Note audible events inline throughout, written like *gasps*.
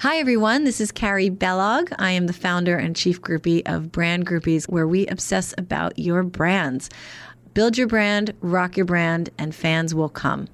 Hi, everyone. This is Carrie Bellog. I am the founder and chief groupie of Brand Groupies, where we obsess about your brands. Build your brand, rock your brand, and fans will come.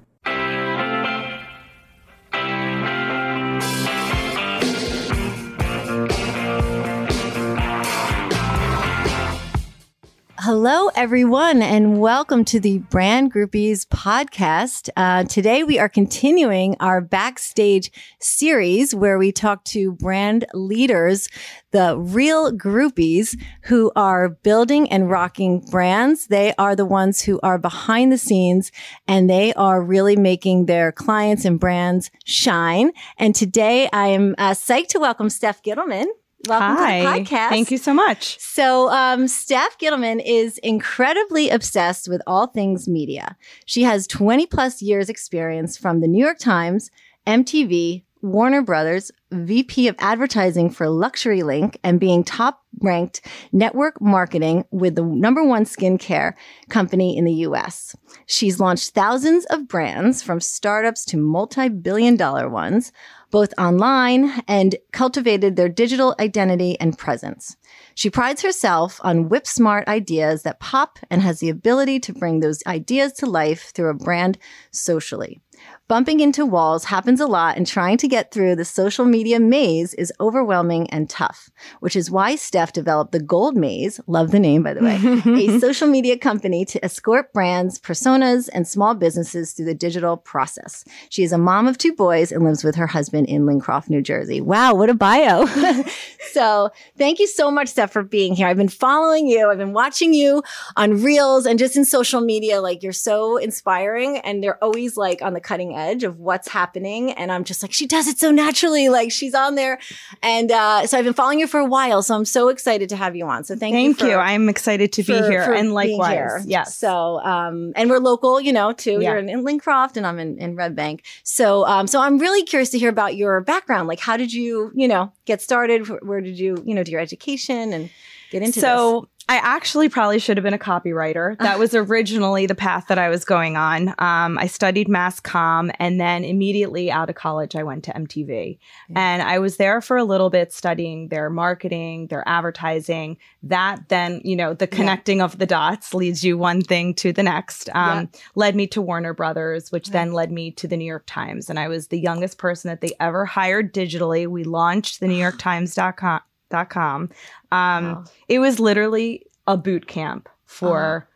Hello, everyone, and welcome to the Brand Groupies podcast. Uh, today, we are continuing our backstage series where we talk to brand leaders, the real groupies who are building and rocking brands. They are the ones who are behind the scenes and they are really making their clients and brands shine. And today, I am uh, psyched to welcome Steph Gittleman. Welcome Hi. to the podcast. Thank you so much. So, um, Steph Gittleman is incredibly obsessed with all things media. She has 20 plus years experience from the New York Times, MTV, Warner Brothers, VP of advertising for Luxury Link, and being top ranked network marketing with the number one skincare company in the US. She's launched thousands of brands from startups to multi billion dollar ones both online and cultivated their digital identity and presence. She prides herself on whip smart ideas that pop and has the ability to bring those ideas to life through a brand socially. Bumping into walls happens a lot and trying to get through the social media maze is overwhelming and tough, which is why Steph developed the Gold Maze, love the name by the way, a *laughs* social media company to escort brands, personas, and small businesses through the digital process. She is a mom of two boys and lives with her husband in Lincroft, New Jersey. Wow, what a bio. *laughs* so thank you so much, Steph, for being here. I've been following you. I've been watching you on reels and just in social media. Like you're so inspiring and they're always like on the cutting edge of what's happening. And I'm just like, she does it so naturally. Like she's on there. And uh, so I've been following you for a while. So I'm so excited to have you on. So thank, Thank you. Thank you. I'm excited to be here for and likewise. here. Yes. So, um, and we're local, you know, too. Yeah. You're in, in Lincroft and I'm in, in Red Bank. So, um, so I'm really curious to hear about your background. Like, how did you, you know, get started? Where did you, you know, do your education and get into so I actually probably should have been a copywriter. *laughs* That was originally the path that I was going on. Um, I studied mass comm and then immediately out of college, I went to MTV. And I was there for a little bit studying their marketing, their advertising. That then, you know, the connecting of the dots leads you one thing to the next. Um, Led me to Warner Brothers, which then led me to the New York Times. And I was the youngest person that they ever hired digitally. We launched the *sighs* New York Times.com. Dot com. Um, Wow. It was literally a boot camp for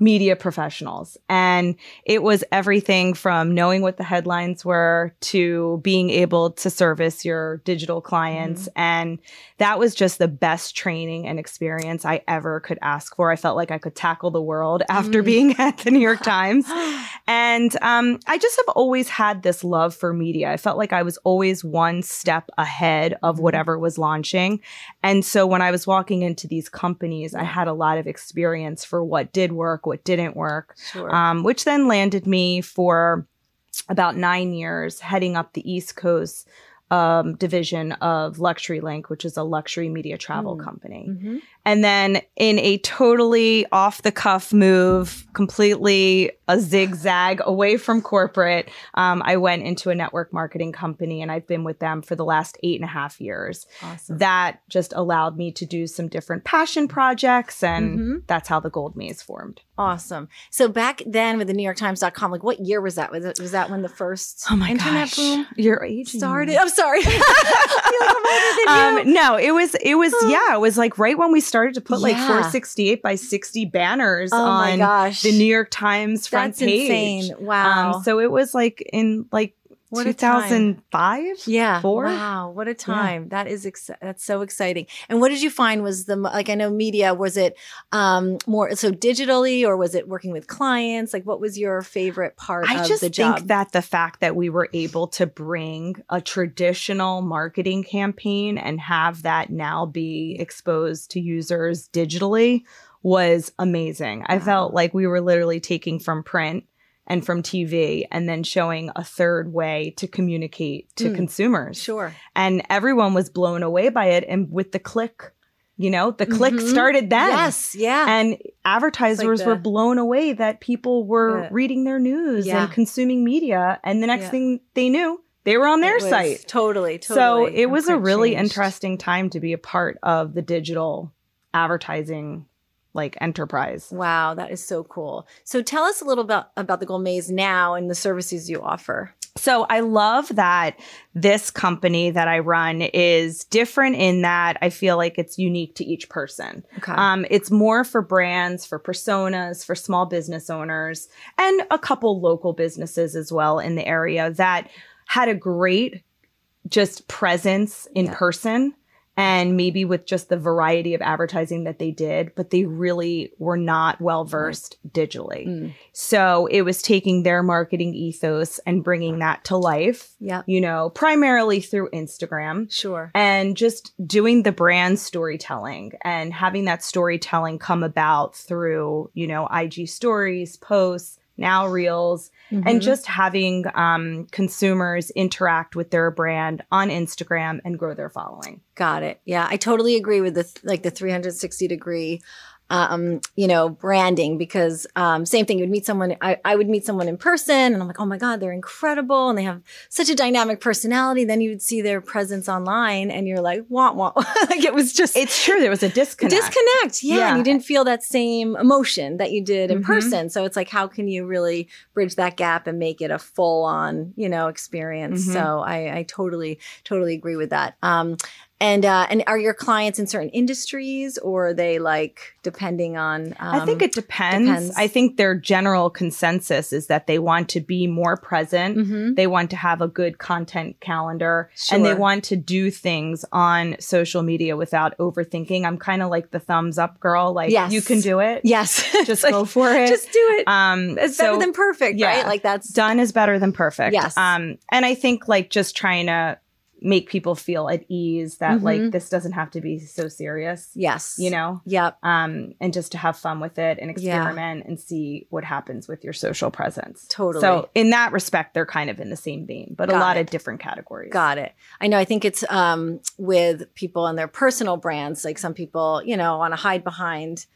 media professionals. And it was everything from knowing what the headlines were to being able to service your digital clients. And that was just the best training and experience I ever could ask for. I felt like I could tackle the world after Mm. being at the New York *laughs* Times. *gasps* And um, I just have always had this love for media. I felt like I was always one step ahead Mm-hmm. of whatever was launching. And so when I was walking into these companies, I had a lot of experience for what did work, what didn't work, Sure. um, which then landed me for about nine years heading up the East Coast um, division of Luxury Link, which is a luxury media travel Mm. company. Mhm. And then in a totally off the cuff move, completely a zigzag away from corporate, um, I went into a network marketing company and I've been with them for the last eight and a half years. Awesome. That just allowed me to do some different passion projects and Mhm. that's how the Gold Maze formed. Awesome. So back then with the New York Times.com, like what year was that? Was, it, was that when the first Oh my internet gosh. boom Your age started? I'm sorry. *laughs* *laughs* Like I'm older than you. um, no, it was it was yeah, it was like right when we started to put like 468 by 60 banners oh my on gosh. the New York Times front That's page. insane. Wow. Um, so it was like in like What a time. 2005. Yeah. Four? Wow. What a time. That is, ex- that's so exciting. And what did you find was the, like, I know media, was it, um, more so digitally or was it working with clients? Like, what was your favorite part I just think job? that the fact that we were able to bring a traditional marketing campaign and have that now be exposed to users digitally was amazing. I felt like we were literally taking from print and from TV and then showing a third way to communicate to Mm. consumers. sure. And everyone was blown away by it. And with the click, you know, the click Mhm. started then. Yes. Yeah. And advertisers the- were blown away that people were Yeah. reading their news Yeah. and consuming media. And the next Yeah. thing they knew, they were on their site. Totally, totally. So it was a really changed. interesting time to be a part of the digital advertising like enterprise. Wow, that is so cool. So tell us a little about about the Gold Maze now and the services you offer. So I love that this company that I run is different in that I feel like it's unique to each person. Okay. Um, it's more for brands, for personas, for small business owners, and a couple local businesses as well in the area that had a great just presence in Yeah. person and maybe with just the variety of advertising that they did, but they really were not well versed digitally. Mm. So it was taking their marketing ethos and bringing that to life, Yep. you know, primarily through Instagram Sure. and just doing the brand storytelling and having that storytelling come about through, you know, IG stories, posts, now reels, and Mhm. just having um, consumers interact with their brand on Instagram and grow their following. Got it. Yeah, I totally agree with the th- like the 360 degree um, you know, branding because um, same thing. You would meet someone. I, I would meet someone in person, and I'm like, oh my god, they're incredible, and they have such a dynamic personality. Then you would see their presence online, and you're like, wah wah. *laughs* like it was just It's true, there was a disconnect. disconnect. Yeah, Yeah. and you didn't feel that same emotion that you did in Mhm. person. So it's like, how can you really bridge that gap and make it a full on, you know, experience? Mhm. So I, I totally, totally agree with that. Um, and uh, and are your clients in certain industries, or are they like depending on? Um, I think it depends. depends. I think their general consensus is that they want to be more present. Mhm. They want to have a good content calendar and they want to do things on social media without overthinking. I'm kind of like the thumbs up girl. Like, Yes. you can do it. Yes, *laughs* Just like, go for it. Just do it. um, it's so better than perfect, yeah. right? Like that's done is better than perfect. Yes. Um, and I think like just trying to make people feel at ease that Mhm. like this doesn't have to be so serious, yes, you know? Yep. um, and just to have fun with it and Yeah. experiment and see what happens with your social presence. Totally. So in that respect, they're kind of in the same vein, but Got a lot it. of different categories. Got it. I know. I think it's um, with people and their personal brands. Like some people, you know, want to hide behind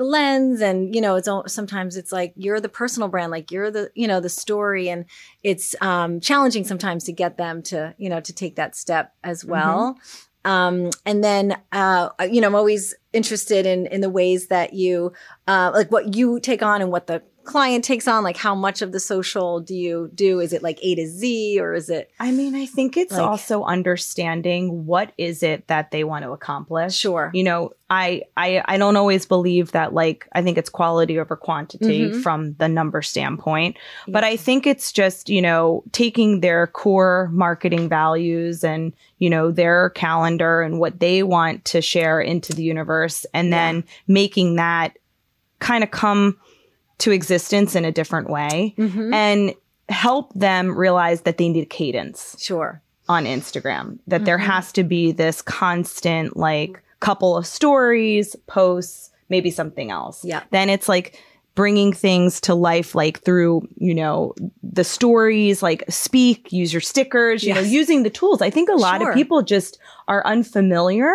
the lens, and you know, it's al- sometimes it's like you're the personal brand, like you're the, you know, the story, and it's um, challenging sometimes to get them to, you know, to take that step as well. Um, and then, uh, you know, I'm always interested in in the ways that you, uh, like what you take on and what the client takes on. Like, how much of the social do you do? Is it like A to Z, or is it I mean, I think it's Like- also understanding what is it that they want to accomplish. sure? You know, I, I I don't always believe that like I think it's quality over quantity Mhm. from the number standpoint. But I think it's just, you know, taking their core marketing values and, you know, their calendar and what they want to share into the universe and Yeah. then making that kind of come to existence in a different way Mhm. and help them realize that they need cadence Sure. on Instagram, that there Mhm. has to be this constant, like, couple of stories, posts, maybe something else. Yeah. Then it's like bringing things to life, like through, you know, the stories, like speak, use your stickers, you know, using the tools. I think a lot Sure. of people just are unfamiliar.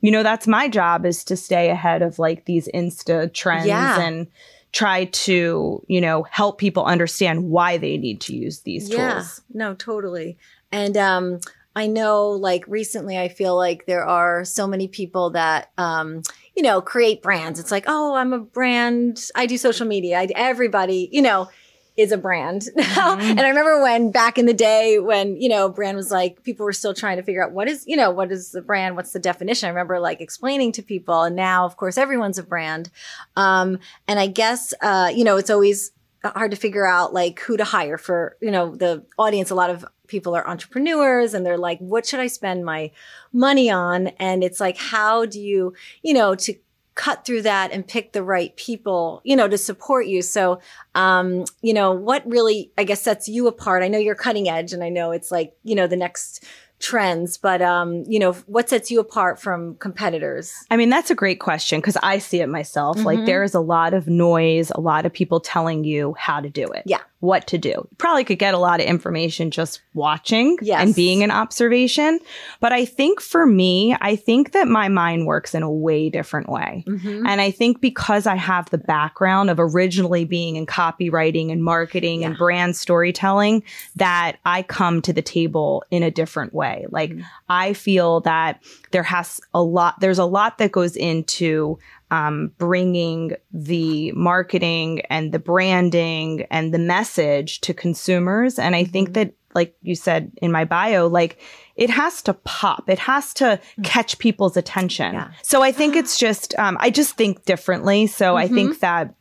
You know, that's my job is to stay ahead of like these Insta trends Yeah. and try to, you know, help people understand why they need to use these tools. No, totally. And um I know like recently I feel like there are so many people that um you know create brands. It's like, "Oh, I'm a brand. I do social media. I, everybody, you know, is a brand *laughs* now." Mhm. And I remember when back in the day when, you know, brand was like people were still trying to figure out what is, you know, what is the brand? What's the definition? I remember like explaining to people and now of course everyone's a brand. Um and I guess uh you know, it's always hard to figure out like who to hire for you know the audience a lot of people are entrepreneurs and they're like what should i spend my money on and it's like how do you you know to cut through that and pick the right people you know to support you. So um you know what really i guess sets you apart? I know you're cutting edge and i know it's like you know the next trends, but um, you know, what sets you apart from competitors? I mean, that's a great question because I see it myself. Like, Mhm. there is a lot of noise, a lot of people telling you how to do it. Yeah. What to do. You probably could get a lot of information just watching Yes. and being an observation. But I think for me, I think that my mind works in a way different way. Mm-hmm. And I think because I have the background of originally being in copywriting and marketing and brand storytelling, that I come to the table in a different way. Like Mhm. I feel that there has a lot, there's a lot that goes into um, bringing the marketing and the branding and the message to consumers. And I think Mhm. that, like you said in my bio, like it has to pop. It has to catch people's attention. Yeah. So I think it's just, um, I just think differently. So I think that,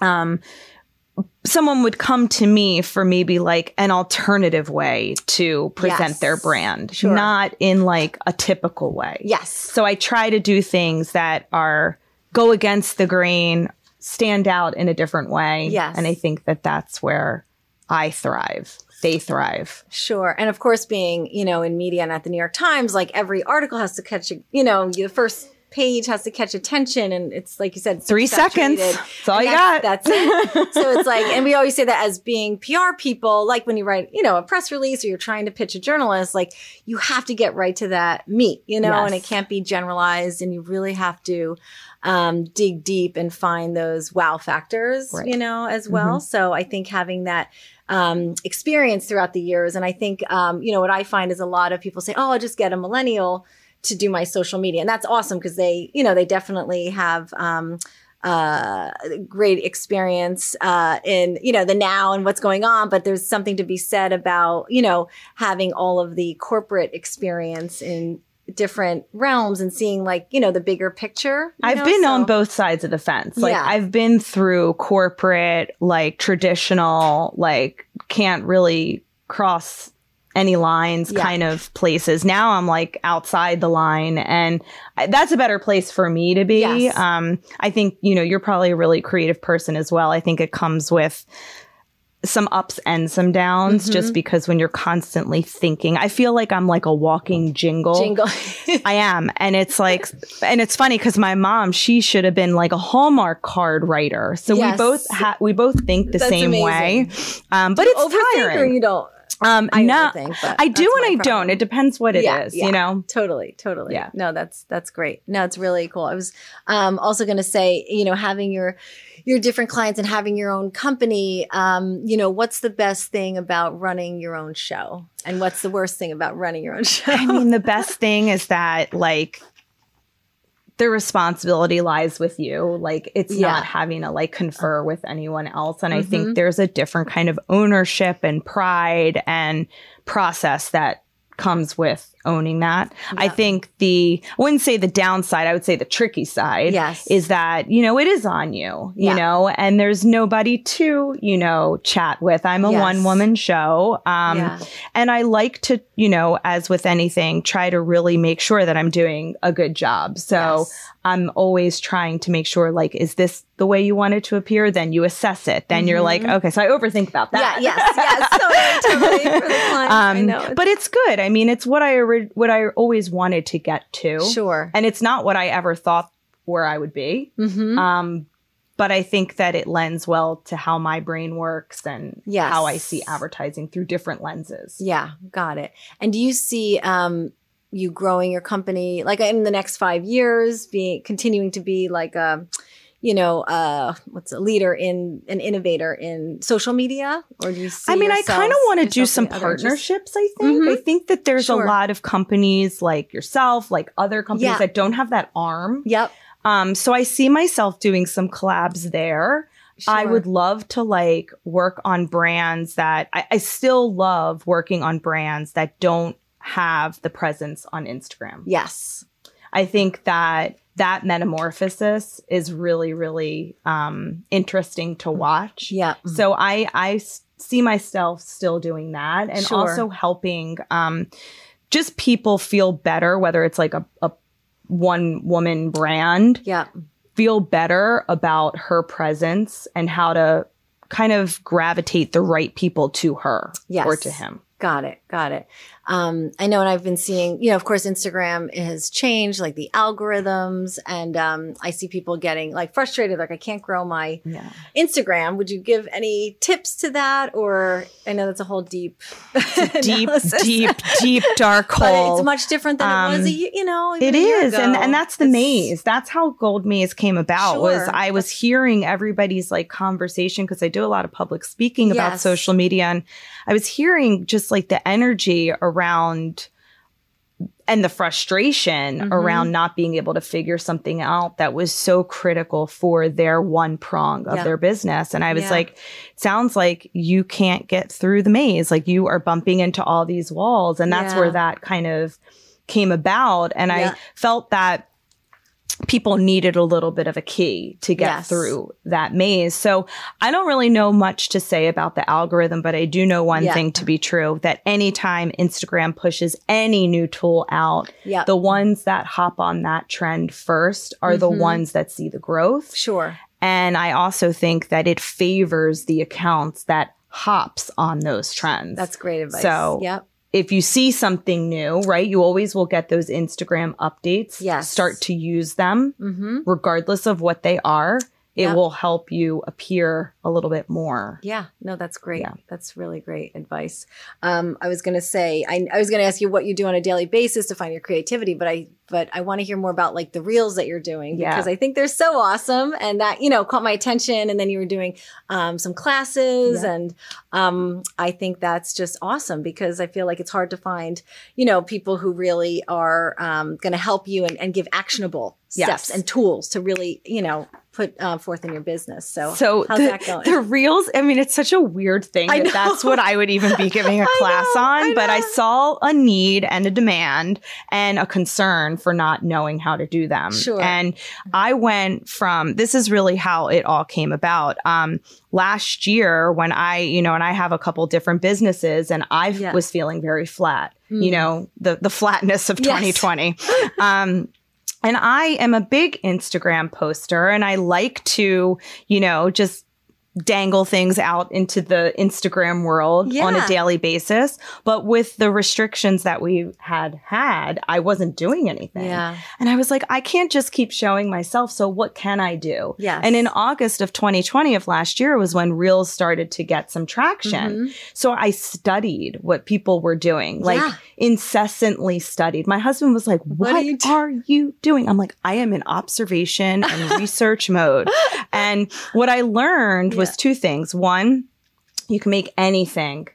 um, someone would come to me for maybe like an alternative way to present Yes. their brand, Sure. not in like a typical way. Yes. So I try to do things that are go against the grain, stand out in a different way. Yes. And I think that that's where I thrive. They thrive. Sure. And of course, being, you know, in media and at the New York Times, like every article has to catch, a, you know, the first page has to catch attention. And it's like you said, Three saturated. seconds. That's all And you that's, got. That's it. so it's like, and we always say that as being PR people, like when you write, you know, a press release or you're trying to pitch a journalist, like you have to get right to that meat, you know, and it can't be generalized and you really have to um, dig deep and find those wow factors, Right. you know, as well. So I think having that um, experience throughout the years, and I think, um, you know, what I find is a lot of people say, oh, I'll just get a millennial to do my social media. And that's awesome because they, you know, they definitely have, um, uh great experience uh in you know the now and what's going on but there's something to be said about you know having all of the corporate experience in different realms and seeing like you know the bigger picture I've know? been So- on both sides of the fence. Like Yeah. I've been through corporate, like traditional, like can't really cross any lines Yeah. kind of places. Now I'm like outside the line and that's a better place for me to be. Yes. Um I think, you know, you're probably a really creative person as well. I think it comes with some ups and some downs Mhm. just because when you're constantly thinking, I feel like I'm like a walking jingle. jingle *laughs* I am. And it's like, and it's funny because my mom, she should have been like a Hallmark card writer. So Yes. we both ha- we both think the That's same amazing. way. Um, but it's tiring. you don't Um, I no, but I do and I problem. don't. It depends what it is. Yeah, yeah. you know? Totally, totally. Yeah. No, that's that's great. No, it's really cool. I was um, also going to say, you know, having your your different clients and having your own company. Um, you know, what's the best thing about running your own show, and what's the worst thing about running your own *laughs* show? I mean, the best thing is that like the responsibility lies with you. Like it's Yeah. not having to like confer with anyone else. And I Mhm. think there's a different kind of ownership and pride and process that comes with owning that. I think the I wouldn't say the downside, I would say the tricky side yes, is that, you know, it is on you, you Yeah. know, and there's nobody to, you know, chat with. I'm a Yes. one woman show. Um yeah. and I like to, you know, as with anything, try to really make sure that I'm doing a good job. So Yes. I'm always trying to make sure, like, is this the way you want it to appear? Then you assess it. Then you're like, Mhm. okay, so I overthink about that. Yeah, yes, yes, totally, totally for the client. I Um, know. but it's good. I mean, it's what I what I always wanted to get to, sure. and it's not what I ever thought where I would be. Mm-hmm. Um, but I think that it lends well to how my brain works and Yes. how I see advertising through different lenses. Yeah, got it. And do you see um you growing your company like in the next 5 years being continuing to be like a you know, uh what's a leader in an innovator in social media or do you see I mean, I kind of want to do some partnerships. I think. Mhm. I think that there's Sure. a lot of companies like yourself, like other companies Yeah. that don't have that arm. Yep. Um, so I see myself doing some collabs there. I would love to like work on brands that I, I still love working on brands that don't have the presence on Instagram. Yes. I think that that metamorphosis is really, really um, interesting to watch. Yeah. So I I see myself still doing that and Sure. also helping um just people feel better whether it's like a, a one woman brand Yeah. feel better about her presence and how to kind of gravitate the right people to her Yes. or to him. Got it. Got it. Um, I know, and I've been seeing, you know, of course, Instagram has changed, like the algorithms, and um, I see people getting like frustrated, like I can't grow my Yeah. Instagram. Would you give any tips to that, or I know that's a whole deep, Deep, *laughs* deep, deep dark *laughs* hole. it's much different than it was, Um, a, you know. It a is, and and that's the It's- maze. That's how Gold Maze came about. Was I was hearing everybody's like conversation because I do a lot of public speaking about social media, and I was hearing just like the energy around and the frustration Mhm. around not being able to figure something out that was so critical for their one prong of Yeah. their business. And I was Yeah. like, sounds like you can't get through the maze. Like you are bumping into all these walls. And that's Yeah. where that kind of came about. And. I felt that people needed a little bit of a key to get Yes. through that maze. So I don't really know much to say about the algorithm, but I do know one Yeah. thing to be true that anytime Instagram pushes any new tool out, Yeah. the ones that hop on that trend first are the Mhm. ones that see the growth. Sure. And I also think that it favors the accounts that hops on those trends. That's great advice. So, yep. If you see something new, right, you always will get those Instagram updates. Yes. Start to use them Mm-hmm. regardless of what they are. It will help you appear a little bit more. Yeah, no, that's great. Yeah. That's really great advice. Um, I was going to say, I, I was going to ask you what you do on a daily basis to find your creativity, but I, but I want to hear more about like the reels that you're doing Yeah. because I think they're so awesome, and that you know caught my attention. And then you were doing um, some classes, and um, I think that's just awesome because I feel like it's hard to find you know people who really are um, going to help you and, and give actionable Yes. steps and tools to really you know put uh, forth in your business. So, So how's the, that going? the reels, I mean, it's such a weird thing that that's what I would even be *laughs* giving a class know, on. I but I saw a need and a demand and a concern for not knowing how to do them. Sure. And I went from this is really how it all came about. Um, last year when I, you know, and I have a couple different businesses and I Yeah. was feeling very flat, Mm. you know, the the flatness of Yes. 2020. um and I am a big Instagram poster and I like to, you know, just dangle things out into the Instagram world on a daily basis. But with the restrictions that we had had, I wasn't doing anything. yeah. And I was like, I can't just keep showing myself. So what can I do? Yes. And in August of 2020 of last year was when Reels started to get some traction. Mhm. So I studied what people were doing, like Yeah. incessantly studied. My husband was like, What What, are you are, you doing? I'm like, I am in observation and *laughs* research mode. And what I learned was two things. One, you can make anything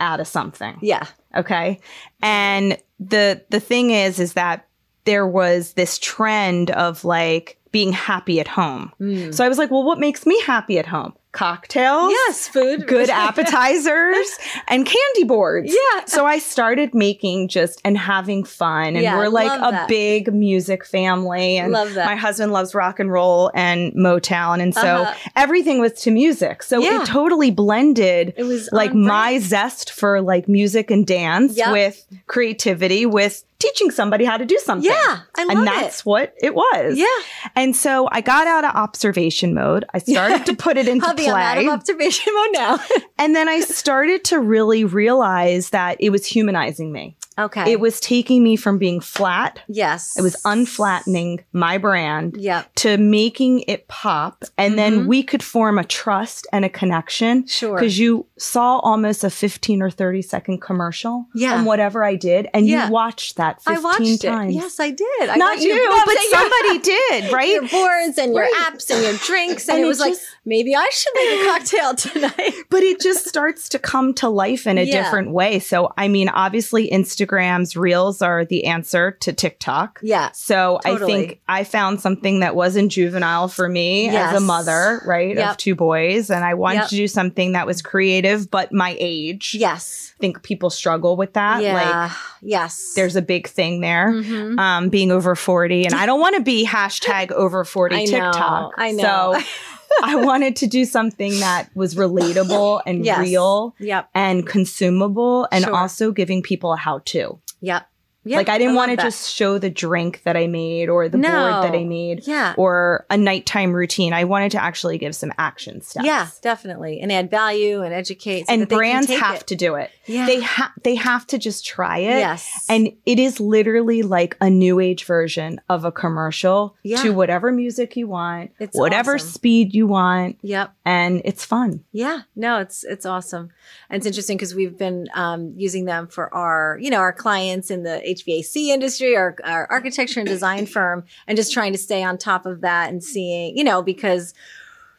out of something. Yeah. Okay. And the the thing is is that there was this trend of like being happy at home. Mm. So I was like, well, what makes me happy at home? Cocktails, Yes, food. good *laughs* appetizers, and candy boards. Yeah. So I started making just and having fun. And Yeah, we're like a that. big music family. And Love that. my husband loves rock and roll and Motown. And so Uh-huh. everything was to music. So Yeah. it totally blended It was like my brand. zest for like music and dance Yep. with creativity with teaching somebody how to do something. Yeah, I love and it. that's what it was. Yeah. And so I got out of observation mode. I started to put it *laughs* into Hubby, I'm out play. of observation mode now. *laughs* and then I started to really realize that it was humanizing me. Okay. It was taking me from being flat, yes. it was unflattening my brand Yep. to making it pop. And Mhm. then we could form a trust and a connection Sure. because you saw almost a 15 or 30 second commercial Yeah. on whatever I did. And Yeah. you watched that I watched times. it. Yes, I did. I Not you, but somebody *laughs* did, right? Your boards and your Right. apps and your drinks, and, And it it was like maybe I should make a *laughs* cocktail tonight. but it just starts to come to life in a Yeah. different way. So, I mean, obviously, Instagram's reels are the answer to TikTok. yeah. So I think I found something that wasn't juvenile for me as a mother, right, Yep. of two boys, and I wanted Yep. to do something that was creative, but my age. Yes. I think people struggle with that. yeah. Like, yes. there's a big thing there. Mhm. Um, being over 40, and *laughs* I don't want to be hashtag over 40 I know, TikTok. I know. So *laughs* I wanted to do something that was relatable and Yes. real Yep. and consumable and Sure. also giving people a how to. Yep. Like I didn't want to that. just show the drink that I made or the No. board that I made Yeah. or a nighttime routine. I wanted to actually give some action steps. Yeah, definitely. And add value and educate. so and that they can brands have it. to do it. Yeah. They have they have to just try it. Yes. And it is literally like a new age version of a commercial Yeah. to whatever music you want, It's whatever awesome. speed you want, Yep. and it's fun. Yeah, no, it's it's awesome, and it's interesting because we've been um, using them for our you know our clients in the HVAC industry, our our architecture and design *laughs* firm, and just trying to stay on top of that and seeing you know because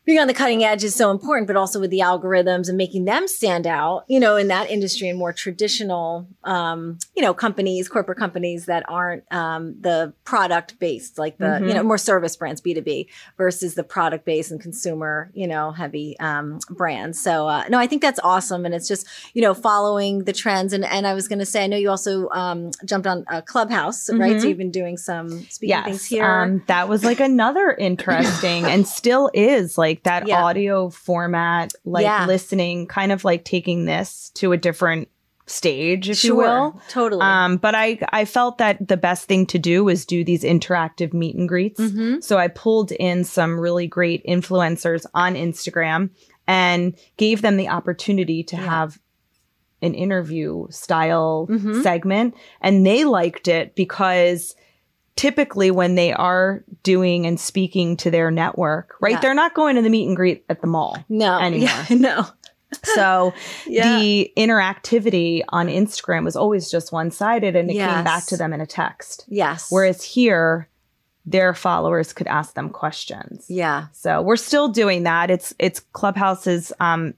being on the cutting edge is so important, but also with the algorithms and making them stand out, you know, in that industry and more traditional, um, you know, companies, corporate companies that aren't um, the product based, like the, Mhm. you know, more service brands, B2B versus the product based and consumer, you know, heavy um, brands. So, uh, no, I think that's awesome. And it's just, you know, following the trends. And, and I was going to say, I know you also um, jumped on a Clubhouse, right? Mhm. So you've been doing some speaking things here. Um, that was like another interesting and still is like that Yeah. audio format, like Yeah. listening, kind of like taking this to a different stage, if you will. Totally. Um, but I I felt that the best thing to do was do these interactive meet and greets. Mhm. So I pulled in some really great influencers on Instagram and gave them the opportunity to Yeah. have an interview style Mhm. segment and they liked it because typically when they are doing and speaking to their network, right? Yeah. They're not going to the meet and greet at the mall. No. *laughs* anymore. Yeah, no. So *laughs* Yeah. the interactivity on Instagram was always just one sided and it came back to them in a text. yes. Whereas here, their followers could ask them questions. yeah. So we're still doing that. It's it's Clubhouse's um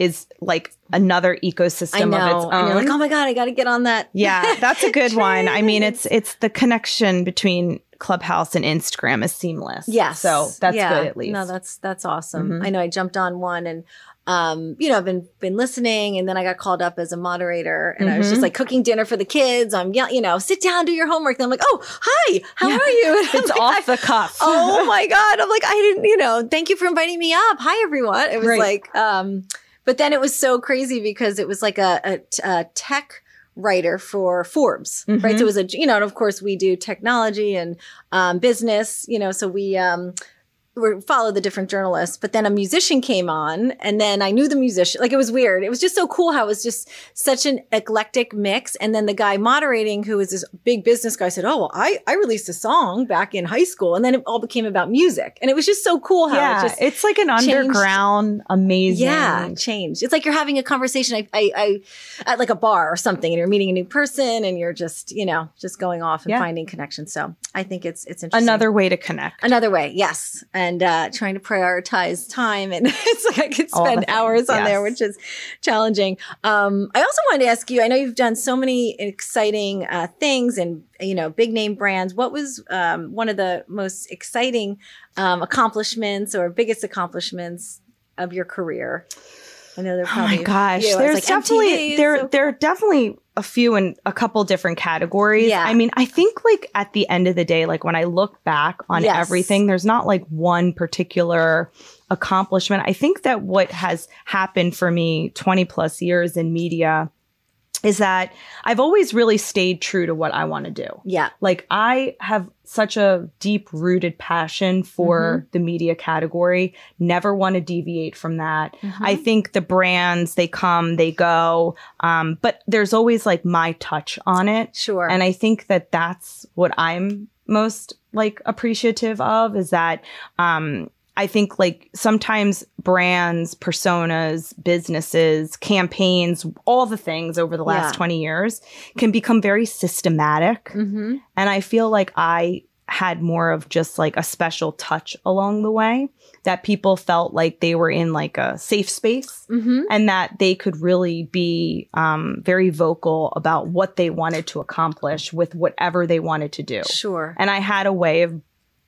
is like another ecosystem know. of its own. you're like, oh my God, I got to get on that. yeah, *laughs* that's a good one. I mean, it's it's the connection between Clubhouse and Instagram is seamless. Yes. So that's Yeah. good at least. No, that's that's awesome. Mhm. I know I jumped on one and um, you know, I've been been listening and then I got called up as a moderator and I was just Mhm. like cooking dinner for the kids. I'm yell- you know, sit down, do your homework. Then I'm like, oh, hi, how Yeah. are you? And it's like, off the cuff. *laughs* oh *laughs* my God. I'm like, I didn't, you know, thank you for inviting me up. Hi, everyone. It was Right. like, um, but then it was so crazy because it was like a tech writer for Forbes, right? Mhm. So it was a, you know, and of course we do technology and um, business, you know, so we, um, we follow the different journalists, but then a musician came on and then I knew the musician. Like it was weird. It was just so cool how it was just such an eclectic mix. And then the guy moderating, who was this big business guy, said, Oh, well, I, I released a song back in high school. And then it all became about music. And it was just so cool how yeah, it just it's like an changed. underground, amazing. yeah, changed. It's like you're having a conversation I, I, I, at like a bar or something, and you're meeting a new person, and you're just, you know, just going off and Yeah. finding connections. So I think it's it's interesting. Another way to connect. Another way, yes, and uh, trying to prioritize time, and *laughs* it's like I could spend hours on there, which is challenging. Um, I also wanted to ask you. I know you've done so many exciting uh, things, and you know, big name brands. What was um, one of the most exciting um, accomplishments or biggest accomplishments of your career? I know they're Oh probably my gosh, you. There's like, definitely MTV there so there are definitely a few in a couple different categories. Yeah. I mean, I think like at the end of the day, like when I look back on Yes. everything, there's not like one particular accomplishment. I think that what has happened for me 20 plus years in media is that I've always really stayed true to what I want to do. Yeah, Like I have such a deep rooted passion for the media category, never want to deviate from that. I think the brands, they come, they go, um, but there's always like my touch on it. sure. And I think that that's what I'm most like appreciative of is that, um, I think like sometimes brands, personas, businesses, campaigns, all the things over the last Yeah. 20 years can become very systematic. mm-hmm. And I feel like I had more of just like a special touch along the way that people felt like they were in like a safe space Mm-hmm. and that they could really be um, very vocal about what they wanted to accomplish with whatever they wanted to do. Sure. And I had a way of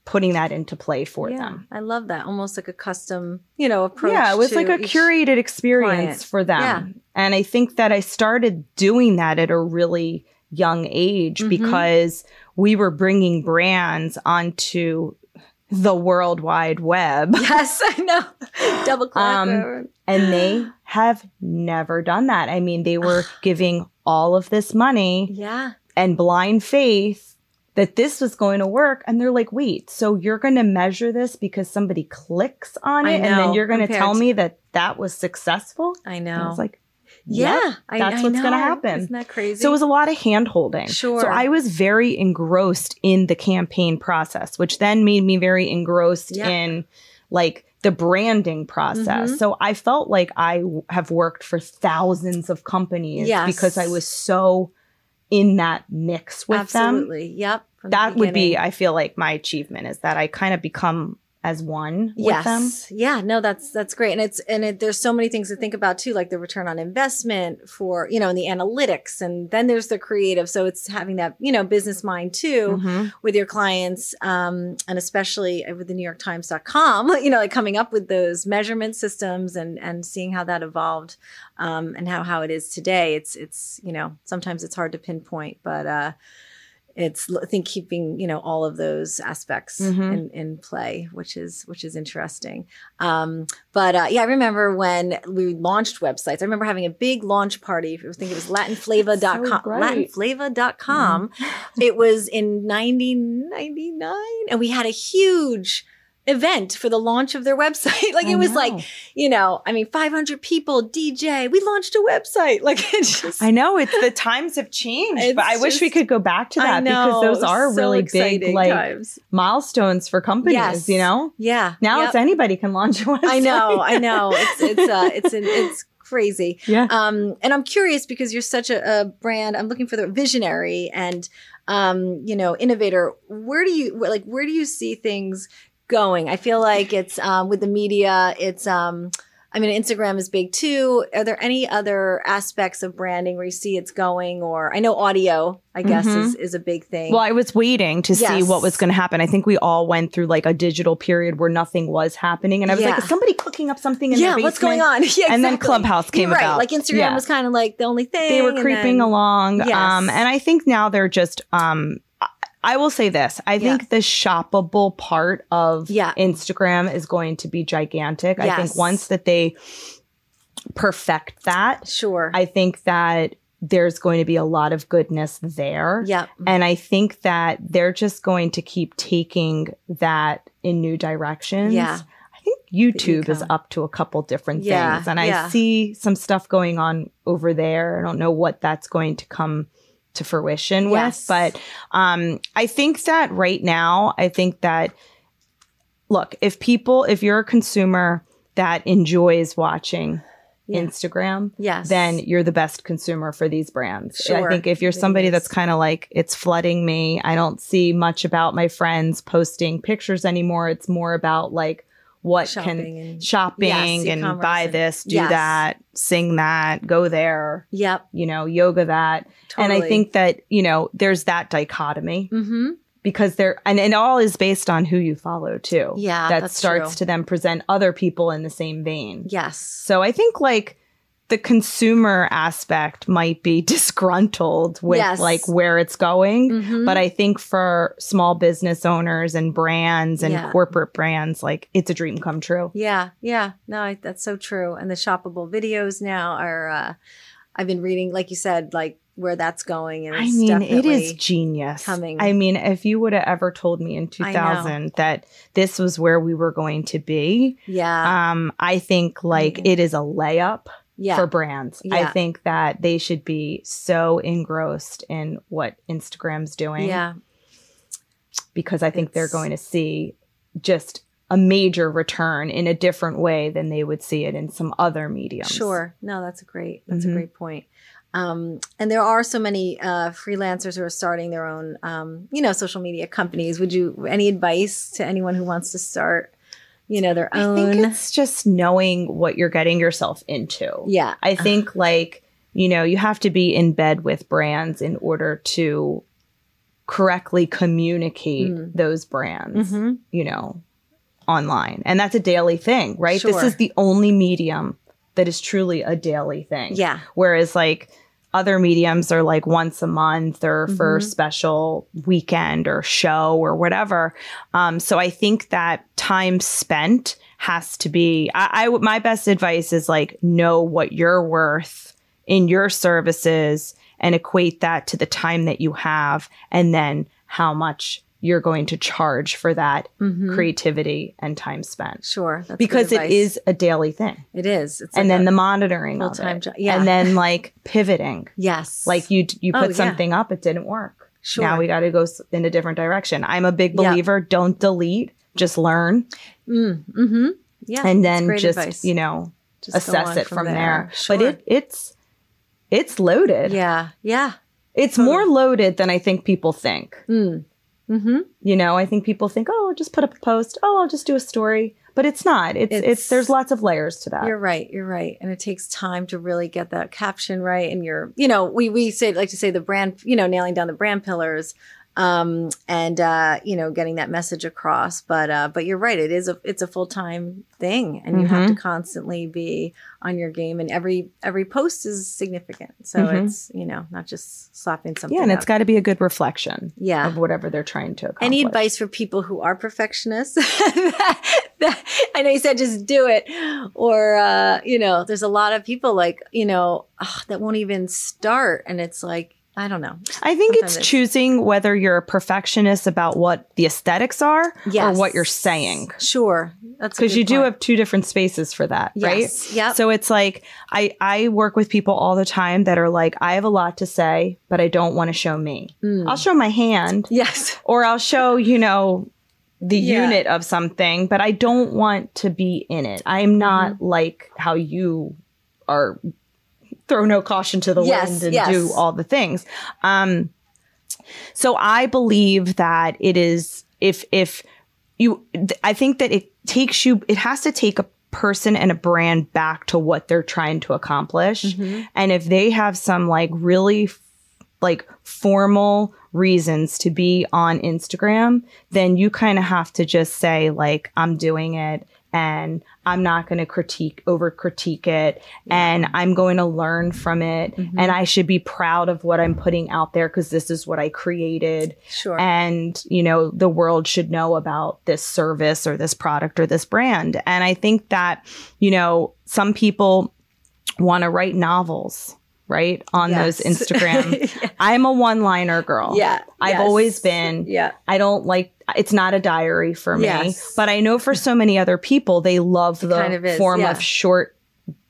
putting that into play for yeah, them. I love that. Almost like a custom, you know, approach. Yeah, it was like a curated experience client. for them. Yeah. And I think that I started doing that at a really young age Mhm. because we were bringing brands onto the World Wide Web. *laughs* Yes, I know. *laughs* Double click. Um. And they *gasps* have never done that. I mean, they were giving all of this money yeah. and blind faith that this was going to work. And they're like, wait, so you're going to measure this because somebody clicks on it, and then you're going to tell me that that was successful? I And I know. was like, yeah, yep, I- that's I what's going to happen. Isn't that crazy? So it was a lot of hand holding. Sure. So I was very engrossed in the campaign process, which then made me very engrossed Yeah. in like the branding process. Mhm. So I felt like I w- have worked for thousands of companies Yes. because I was so in that mix with them. Absolutely. Yep. That would be. I feel like my achievement is that I kind of become as one with them. Yes. Yeah, no, that's that's great, and it's and it, there's so many things to think about too, like the return on investment for you know, and the analytics, and then there's the creative. So it's having that you know business mind too Mhm. with your clients, um, and especially with the New York Times.com, *laughs* you know, like coming up with those measurement systems and and seeing how that evolved, um, and how how it is today. It's it's you know sometimes it's hard to pinpoint, but. uh it's I think keeping you know all of those aspects Mhm. in, in play, which is which is interesting. Um, but uh, yeah, I remember when we launched websites. I remember having a big launch party. I think it was latinflava.com. So great. latinflava.com. It was in 1999, and we had a huge event for the launch of their website. *laughs* like I it was know. like you know, I mean, 500 people, DJ. We launched a website. *laughs* Like it's just I know it's the times have changed, but I wish we could go back to that because those are so really big like times. milestones for companies, Yes. you know? Yeah. Now Yep. it's anybody can launch a website. I know, I know. It's it's uh *laughs* it's an, it's crazy. Yeah. Um and I'm curious because you're such a, a brand. I'm looking for the visionary and um you know innovator. Where do you like where do you see things going? I feel like *laughs* it's um with the media. It's um. I mean, Instagram is big too. Are there any other aspects of branding where you see it's going? Or I know audio, I guess, Mhm. is, is a big thing. Well, I was waiting to see what was going to happen. I think we all went through like a digital period where nothing was happening. And I was like, is somebody cooking up something in yeah, what's going on? *laughs* Yeah, exactly. And then. Clubhouse came You're right. about. Like Instagram Yeah. was kind of like the only thing. They were creeping then- along. Yes. Um, and I think now they're just, um, I- will say this. I Yeah. think the shoppable part of Yeah. Instagram is going to be gigantic. I think once that they perfect that, Sure. I think that there's going to be a lot of goodness there. yep. And I think that they're just going to keep taking that in new directions. Yeah. I think YouTube is up to a couple different Yeah, things. And. I see some stuff going on over there. I don't know what that's going to come to fruition Yes. with. But um, I think that right now, I think that, look, if people, if you're a consumer that enjoys watching Yeah. Instagram, Yes. then you're the best consumer for these brands. Sure. I think if you're somebody that's kind of like, it's flooding me, I don't see much about my friends posting pictures anymore. It's more about like what Shopping can and- shopping Yes, and buy and- this, do Yes. that, sing that, go there, Yep. you know, yoga that. Totally. And I think that, you know, there's that dichotomy Mm-hmm. because there, and it all is based on who you follow too. Yeah, That starts true. to then present other people in the same vein. Yes. So I think like the consumer aspect might be *laughs* disgruntled with Yes. like where it's going. Mhm. But I think for small business owners and brands and Yeah. corporate brands, like it's a dream come true. Yeah. Yeah. No, I, that's so true. And the shoppable videos now are. uh I've been reading, like you said, like where that's going, and I mean, it is genius. coming. I mean, if you would have ever told me in 2000 that this was where we were going to be, Yeah. um, I think like it is a layup yeah. for brands. I think that they should be so engrossed in what Instagram's doing. yeah. because I think they're going to see just a major return in a different way than they would see it in some other mediums. Sure. No, that's a great. That's Mhm. a great point. Um, and there are so many uh, freelancers who are starting their own, um, you know, social media companies. Would you any advice to anyone who wants to start, you know, their own. I think it's just knowing what you're getting yourself into. yeah. I think like, you know, you have to be in bed with brands in order to correctly communicate Mm. those brands, Mhm. you know, online. And that's a daily thing, right? This is the only medium that is truly a daily thing. Yeah. Whereas like other mediums are like once a month or for Mhm. special weekend or show or whatever. Um, so I think that time spent has to be. I, I my best advice is like know what you're worth in your services and equate that to the time that you have and then how much you're going to charge for that Mhm. creativity and time spent. Sure. That's Because it is a daily thing. It is. It's and like then the monitoring of it. job. Yeah. And then like pivoting. yes. Like you you Oh, put yeah. something up, it didn't work. Sure. Now we got to go in a different direction. I'm a big Yeah. believer. Don't delete, just learn, Mm, hmm Yeah. and then just advice. you know Just assess it from, there. there. But it it's it's loaded. Yeah. Yeah. It's Totally. more loaded than I think people think. Mm. Mm-hmm. You know, I think people think, "Oh, I'll just put up a post. Oh, I'll just do a story." But it's not. It's it's, It's- there's lots of layers to that. You're right. You're right. And it takes time to really get that caption right. And you're, you know, we we say like to say the brand, you know, nailing down the brand pillars, um, and uh, you know, getting that message across. But uh, but you're right. It is a it's a full time thing, and you have to constantly be on your game. And every every post is significant. So Mhm. it's you know not just slapping something. yeah, and it's got to be a good reflection yeah. of whatever they're trying to accomplish. Any advice for people who are perfectionists? *laughs* That- I know you said just do it, or uh, you know, there's a lot of people like you know ugh, that won't even start, and it's like I don't know. I think Sometimes it's choosing whether you're a perfectionist about what the aesthetics are or what you're saying. Sure, that's Because you do have two different spaces for that, right? yes, yep, So it's like I I work with people all the time that are like I have a lot to say, but I don't want to show me. Mm. I'll show my hand yes, *laughs* or I'll show, you know, the Yeah. unit of something, but I don't want to be in it. I'm not Mm-hmm. like how you are throw no caution to the Yes, wind and yes. do all the things. Um so I believe that it is if if you th- I think that it takes you it has to take a person and a brand back to what they're trying to accomplish. Mm-hmm. And if they have some like really f- like formal reasons to be on Instagram, then you kind of have to just say like I'm doing it and I'm not going to critique over critique it and I'm going to learn from it Mm-hmm. and I should be proud of what I'm putting out there cuz this is what I created. Sure, and you know the world should know about this service or this product or this brand. And i think that you know some people want to write novels right on those Yes. *laughs* instagram i'm a one liner girl yeah, i've yes. always been yeah, i don't like it's not a diary for me Yes. but i know for so many other people they love the kind of is, form yeah. of short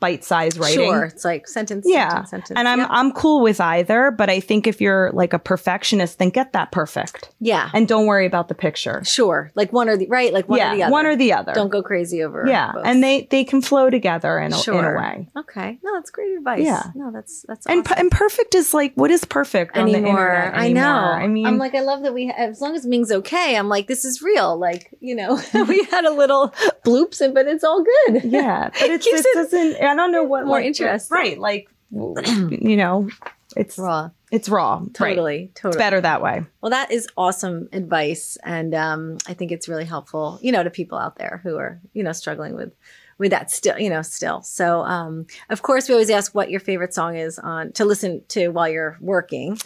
bite-sized writing sure. It's like sentence, yeah sentence, sentence. and i'm i'm cool with either but i think if you're like a perfectionist then get that perfect yeah, and don't worry about the picture. sure, like one or the right, like one yeah, or the other. one or the other. Don't go crazy over. yeah, both. and they they can flow together in a, in a way. Okay, no, that's great advice. Yeah. no, that's that's And awesome. p- and perfect is like what is perfect on the anymore. I know. I mean, I'm like, I love that we, as long as Ming's okay, I'm like, this is real. Like, you know, *laughs* we had a little *laughs* bloops, and but it's all good. yeah, but *laughs* it's, Keeps it it doesn't. I don't know what more like, interesting. right? Like *clears throat* you know, it's Raw, it's raw. Right. totally, It's better that way. Well, that is awesome advice, and um, I think it's really helpful, you know, to people out there who are, you know, struggling with with that still, you know, still. So, um, of course, we always ask what your favorite song is on to listen to while you're working,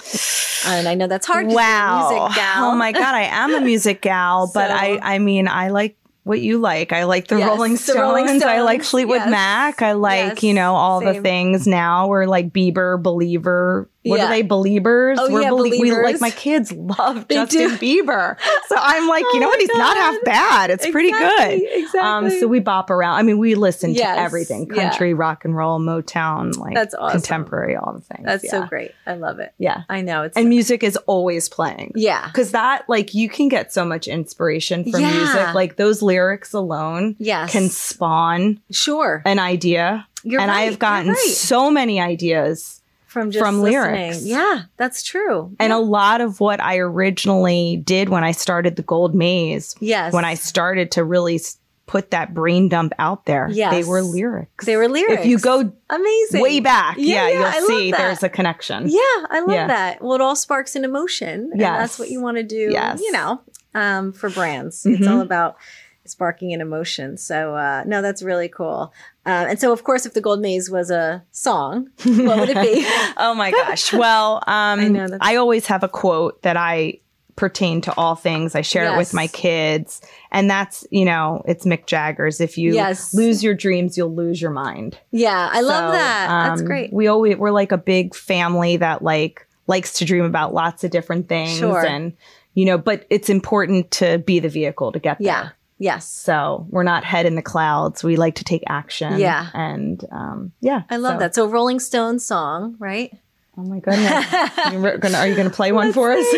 and I know that's hard. Wow. music *laughs* gal. Oh my god, I am a music gal, *laughs* but So- I I mean, I like what you like. I like the Yes, Rolling the Stones. I like Fleetwood yes. Mac. I like, Yes, you know, all the things now. We're like Bieber, Believer. What Yeah. are they? Believers? Oh, We're yeah, belie- we like my kids love They Justin do. Bieber. So I'm *laughs* like, you Oh know what? my He's not half bad. It's pretty Exactly, good. Exactly. Um, so we bop around. I mean, we listen Yes, to everything: yeah. country, rock and roll, Motown, like That's awesome. contemporary, all the things. that's so great. I love it. Yeah, I know it's and music is always playing. yeah, Because that, like, you can get so much inspiration from Yeah. music. Like, those lyrics alone yes, can spawn sure. an idea. You're and right. I have gotten right. so many ideas. From just from listening. lyrics. Yeah, that's true. And a lot of what I originally did when I started the Gold Maze, yes, when I started to really put that brain dump out there, Yes. they were lyrics. they were lyrics. If you go amazing, way back, Yeah, yeah, yeah, you'll love see there's a connection. Yeah, I love Yeah. that. Well, it all sparks an emotion. And Yes. that's what you want to do, Yes. you know, um, for brands. It's Mhm. all about sparking an emotion. So, uh, no, that's really cool. Uh, and so, of course, if the Gold Maze was a song, what would it be? *laughs* oh my gosh. Well, um, I I always have a quote that I pertain to all things. I share it with my kids. And that's, you know, it's Mick Jagger's. If you Yes. lose your dreams, you'll lose your mind. Yeah, I love So, that. That's um, great. We always we're like a big family that like likes to dream about lots of different things Sure. and you know, but it's important to be the vehicle to get there. Yes. So we're not head in the clouds. We like to take action. Yeah. And um, yeah. I love so- that. So Rolling Stones song, right? Oh my goodness. *laughs* You're gonna, are you going to play one for us? *laughs*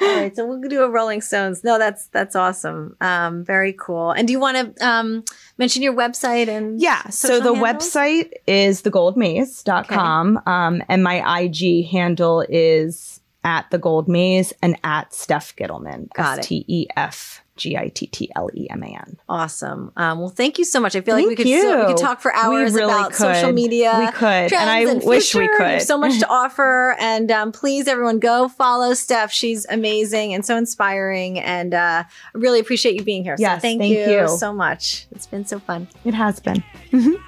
All right, so we'll do a Rolling Stones. No, that's that's awesome. Um, very cool. And do you want to um, mention your website and Yeah. So the handles? website is thegoldmaze.com. Um, and my IG handle is at the gold maze and at Steph Gittleman. Got it. S T E F G I T T L E M A N. Awesome. Um, well, thank you so much. I feel like we could still, we could talk for hours really about social media. We could. And I trends wish we future. Have could. so much to *laughs* offer, and um, please, everyone, go follow Steph. She's amazing and so inspiring, and uh, I really appreciate you being here. so Yes, thank, thank you you. so much. It's been so fun. It has been. *laughs*